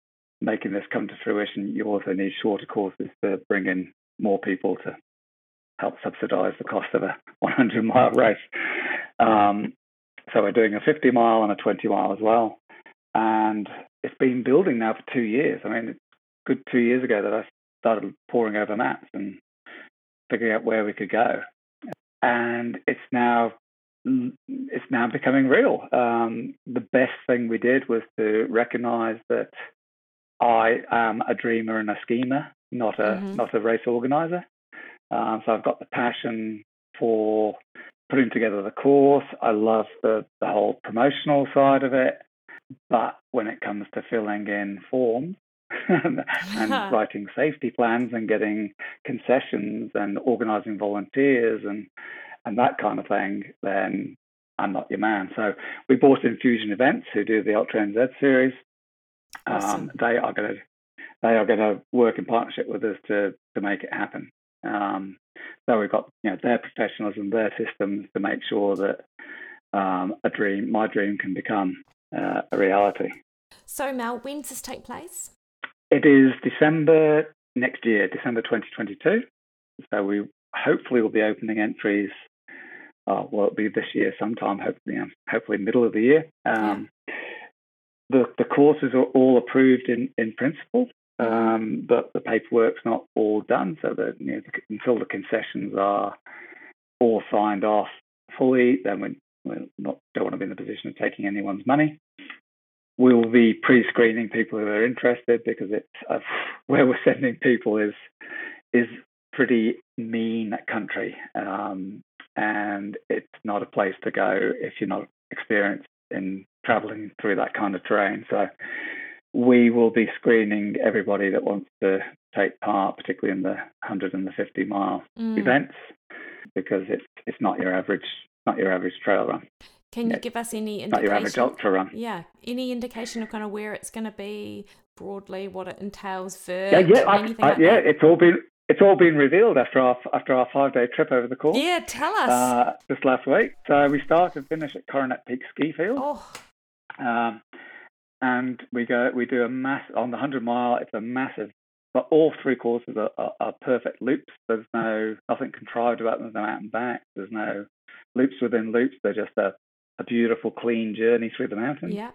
making this come to fruition, you also need shorter courses to bring in more people to help subsidize the cost of a 100 mile race. Um, so we're doing a 50 mile and a 20 mile as well. And it's been building now for two years. I mean, it's good two years ago that I started poring over maps and figuring out where we could go. And it's now it's now becoming real. Um, the best thing we did was to recognize that I am a dreamer and a schemer, not a mm-hmm. not a race organizer. Um, so I've got the passion for putting together the course. I love the, the whole promotional side of it. But when it comes to filling in forms and writing safety plans and getting concessions and organizing volunteers and and that kind of thing, then I'm not your man. So we bought Infusion Events, who do the Ultra NZ series. Um, awesome. Um, they are going to they are going to work in partnership with us to to make it happen. Um, so we've got you know their professionalism, their systems to make sure that um, a dream, my dream, can become uh, a reality. So Mal, when does this take place? It is December next year, December 2022. So we hopefully will be opening entries uh, well, it'll be this year sometime, hopefully, um, hopefully middle of the year. Um. The the courses are all approved in in principle, um, but the paperwork's not all done. So that you know, until the concessions are all signed off fully, then we we not don't want to be in the position of taking anyone's money. We'll be pre-screening people who are interested because it's uh, where we're sending people is is pretty mean country. Um, and it's not a place to go if you're not experienced in traveling through that kind of terrain. So we will be screening everybody that wants to take part, particularly in the 100 and the 50 mile mm. events. because it's it's not your average not your average trail run. Can you give us any indication? Not your average ultra run. Yeah, any indication of kind of where it's going to be broadly, what it entails, vert, yeah, yeah, I, I, like yeah. that? It's all been it's all been revealed after our after our five day trip over the course. Yeah, tell us. Uh, just last week, so we start and finish at Coronet Peak Ski Field. oh, Um, and we go, we do a mass on the hundred mile. It's a massive, but all three courses are, are, are perfect loops. There's no nothing contrived about them. There's no out and back. There's no loops within loops. They're just a, a beautiful, clean journey through the mountains. yeah.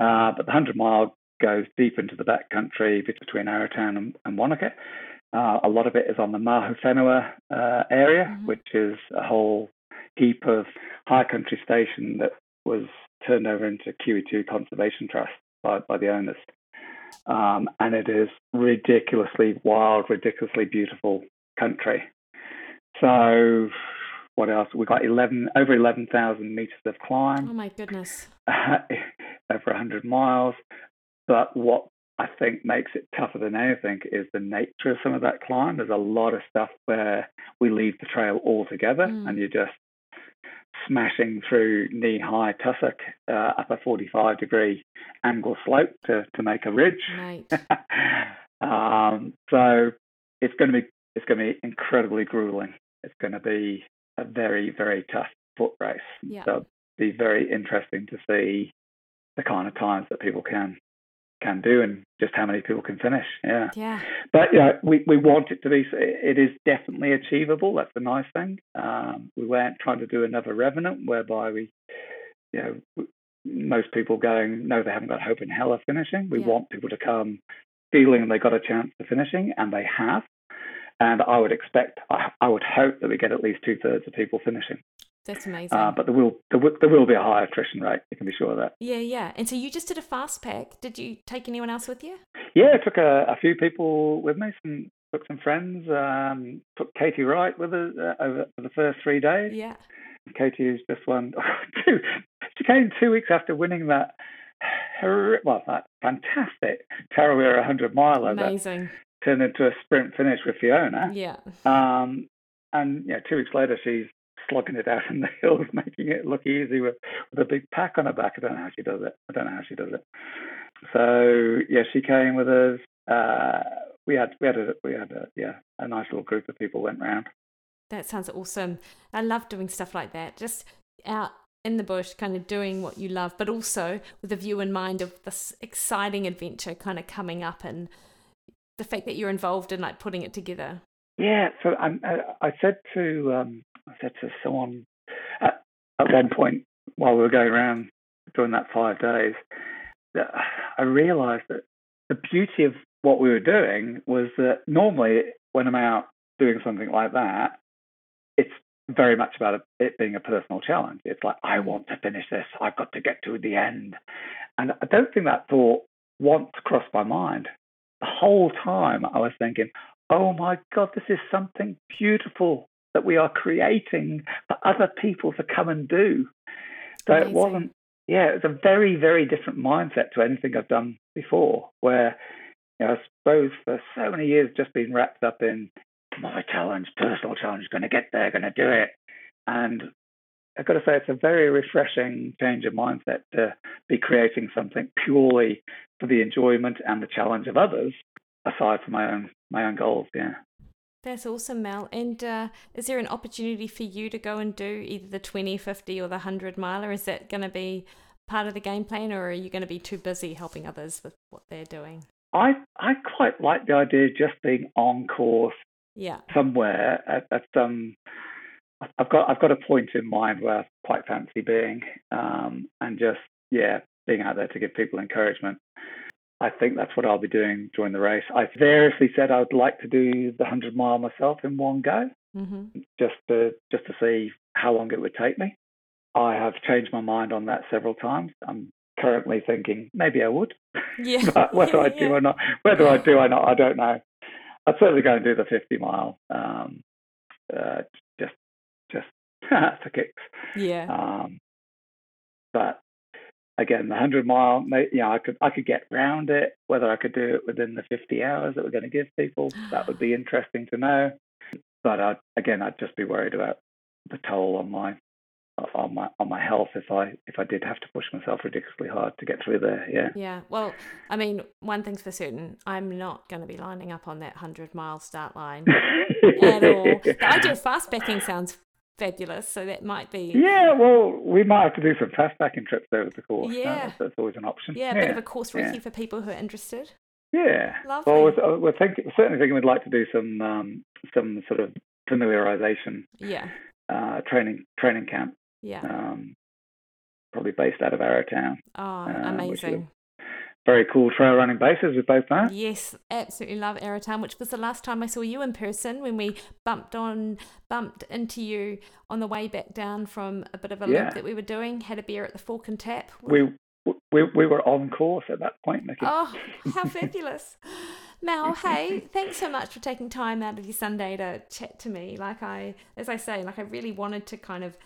Uh, but the hundred mile goes deep into the back country between Arrowtown and, and Wanaka. Uh, a lot of it is on the Mahu Whenua uh, area, Mhm. which is a whole heap of high country station that was turned over into QE2 Conservation Trust by, by the owners. Um, and it is ridiculously wild, ridiculously beautiful country. So, what else? We've got 11, over 11,000 meters of climb Oh my goodness. over 100 miles. But what I think makes it tougher than anything is the nature of some of that climb. There's a lot of stuff where we leave the trail altogether Mm. and you're just smashing through knee high tussock uh, up a 45 degree angle slope to, to make a ridge. Mate. um, so it's going to be it's going to be incredibly grueling. It's going to be a very very tough foot race. Yeah. So it'll be very interesting to see the kind of times that people can can do and just how many people can finish. Yeah. Yeah. But yeah, we, we want it to be. It is definitely achievable. That's the nice thing. Um, we weren't trying to do another Revenant, whereby we, you know, most people going no, they haven't got hope in hell of finishing. We Yeah. want people to come feeling they got a chance of finishing, and they have. And I would expect, I, I would hope that we get at least two thirds of people finishing. That's amazing. Uh, but there will, there will there will be a high attrition rate. You can be sure of that. yeah, yeah. And so you just did a fast pack. Did you take anyone else with you? Yeah, I took a, a few people with me, some took some friends. Um, took Katie Wright with us uh, over the first three days. Yeah. Katie is just one. Two, she came two weeks after winning that. Well, that fantastic Tarawera 100 miler that Amazing. turned into a sprint finish with Fiona. Yeah. Um, and yeah, two weeks later, she's slogging it out in the hills, making it look easy with, with a big pack on her back. I don't know how she does it. I don't know how she does it. So yeah, she came with us. Uh, we had we had a we had a yeah a nice little group of people went round. That sounds awesome. I love doing stuff like that. Just out in the bush, kind of doing what you love, but also with a view in mind of this exciting adventure kind of coming up and the fact that you're involved in like putting it together. Yeah, so I, I, I said to um, I said to someone at, at one point while we were going around during that five days that I realised that the beauty of what we were doing was that normally when I'm out doing something like that, it's very much about it being a personal challenge. It's like I want to finish this. I've got to get to the end, and I don't think that thought once crossed my mind. The whole time I was thinking, oh my God, this is something beautiful that we are creating for other people to come and do. So Amazing. it wasn't, yeah, it was a very, very different mindset to anything I've done before, where, you know, I suppose for so many years just been wrapped up in my challenge, personal challenge, going to get there, going to do it. And I've got to say, it's a very refreshing change of mindset to be creating something purely for the enjoyment and the challenge of others, aside from my own my own goals. Yeah. That's awesome, Mal. And uh, is there an opportunity for you to go and do either the 20, 50 or the 100 miler? Is that going to be part of the game plan or are you going to be too busy helping others with what they're doing? I I quite like the idea of just being on course Yeah. somewhere at, at some. I've got I've got a point in mind where I quite fancy being, um, and just yeah, being out there to give people encouragement. I think that's what I'll be doing during the race. I variously said I would like to do the hundred mile myself in one go, hmm just to just to see how long it would take me. I have changed my mind on that several times. I'm currently thinking maybe I would, Yeah. but whether I Yeah, do yeah. or not, whether I do or not, I don't know. I'd certainly go and do the 50 mile, um, uh, just just for kicks. Yeah. Um, but again, the 100 mile, you know, I could I could get round it. Whether I could do it within the 50 hours that we're going to give people, that would be interesting to know. but I'd, again, I'd just be worried about the toll on my on my on my health if I if I did have to push myself ridiculously hard to get through there. Yeah. Yeah. Well, I mean, one thing's for certain, I'm not going to be lining up on that hundred mile start line at all. The idea of fast packing sounds fabulous, so that might be. Yeah. Well, we might have to do some fast packing trips over the course. Yeah. That's, that's always an option. Yeah, a yeah. bit of a course recce yeah. for people who are interested. Yeah. Lovely. Well, we're, we're thinking, certainly thinking we'd like to do some um, some sort of familiarization. Yeah. Uh, training training camp yeah. Um, probably based out of Arrowtown. Oh, uh, amazing. Very cool trail running bases with both that. Yes, absolutely love Arrowtown, which was the last time I saw you in person when we bumped on bumped into you on the way back down from a bit of a yeah. loop that we were doing. Had a beer at the Fork and Tap. We we we were on course at that point, Mikki. Oh, how fabulous! Mal, hey, thanks so much for taking time out of your Sunday to chat to me. Like I, as I say, like I really wanted to kind of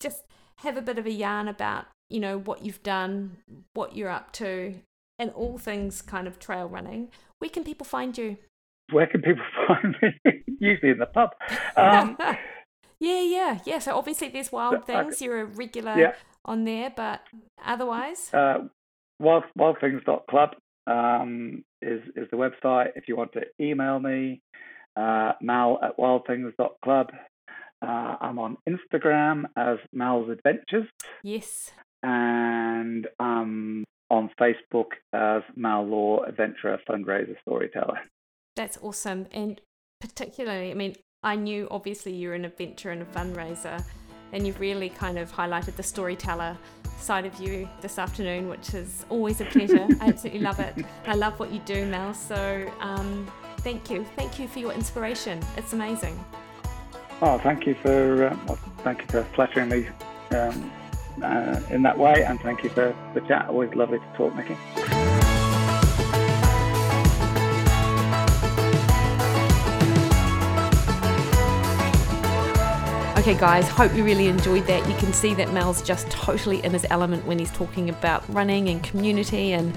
just have a bit of a yarn about, you know, what you've done, what you're up to, and all things kind of trail running. Where can people find you? Where can people find me? Usually in the pub. Um, yeah, yeah, yeah. So obviously there's Wild Things. You're a regular yeah. on there, but otherwise? Uh, wild, wildthings.club um, is, is the website. If you want to email me, uh, mal at wildthings.club. Uh, I'm on Instagram as Mal's Adventures. Yes. And I'm on Facebook as Mal Law Adventurer Fundraiser Storyteller. That's awesome. And particularly, I mean, I knew obviously you're an adventurer and a fundraiser, and you've really kind of highlighted the storyteller side of you this afternoon, which is always a pleasure. I absolutely love it. I love what you do, Mal. So um, thank you. Thank you for your inspiration. It's amazing. Oh, thank you for uh, well, thank you for flattering me um, uh, in that way, and thank you for the chat. Always lovely to talk, Mikki. Okay, guys, hope you really enjoyed that. You can see that Mal's just totally in his element when he's talking about running and community and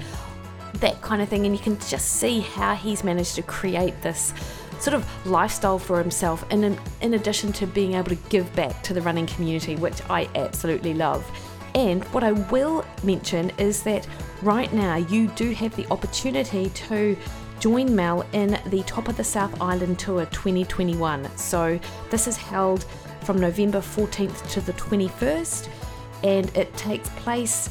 that kind of thing, and you can just see how he's managed to create this sort of lifestyle for himself in, in addition to being able to give back to the running community, which I absolutely love. And what I will mention is that right now you do have the opportunity to join Mal in the Top of the South Island Tour 2021. So this is held from November 14th to the 21st, and it takes place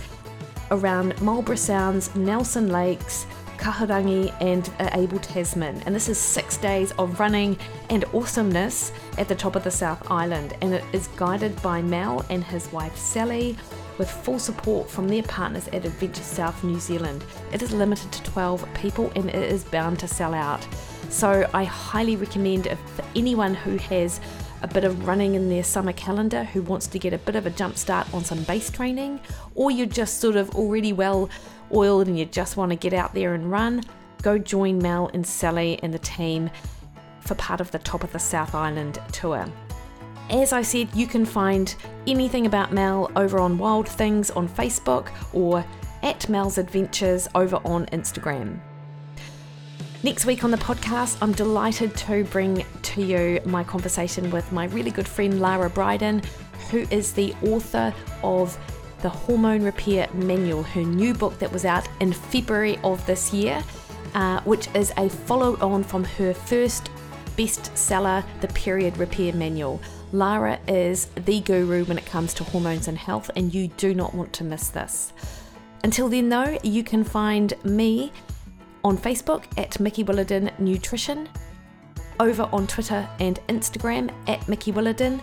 around Marlborough Sounds, Nelson Lakes, Kahurangi, and Abel Tasman. And this is six days of running and awesomeness at the top of the South Island. And it is guided by Mal and his wife Sally with full support from their partners at Adventure South New Zealand. It is limited to 12 people and it is bound to sell out. So I highly recommend if for anyone who has a bit of running in their summer calendar who wants to get a bit of a jump start on some base training, or you're just sort of already well oiled and you just want to get out there and run, go join Mal and Sally and the team for part of the Top of the South Island tour. As I said, you can find anything about Mal over on Wild Things on Facebook or at Mal's Adventures over on Instagram. Next week on the podcast, I'm delighted to bring to you my conversation with my really good friend Lara Briden, who is the author of the Hormone Repair Manual, her new book that was out in February of this year, uh, which is a follow on from her first bestseller, The Period Repair Manual. Lara is the guru when it comes to hormones and health, and you do not want to miss this. Until then, though, you can find me on Facebook at Mikki Williden Nutrition, over on Twitter and Instagram at Mikki Williden,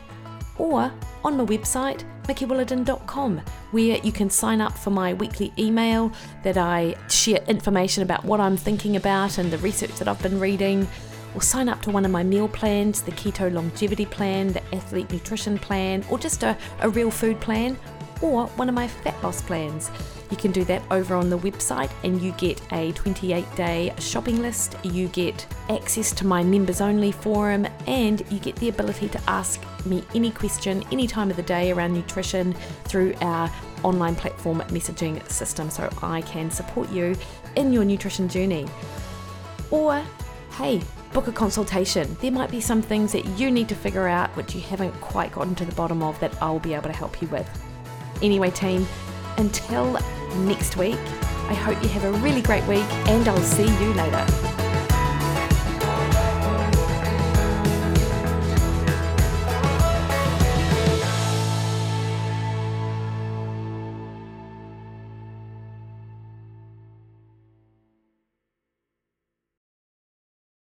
or on my website, mikkiwilliden.com, where you can sign up for my weekly email that I share information about what I'm thinking about and the research that I've been reading, or sign up to one of my meal plans, the Keto Longevity Plan, the Athlete Nutrition Plan, or just a, a real food plan, or one of my fat loss plans. You can do that over on the website and you get a 28 day shopping list, you get access to my members only forum, and you get the ability to ask me any question any time of the day around nutrition through our online platform messaging system so I can support you in your nutrition journey. Or, hey, book a consultation. There might be some things that you need to figure out which you haven't quite gotten to the bottom of that I'll be able to help you with. Anyway, team, until next week, I hope you have a really great week and I'll see you later.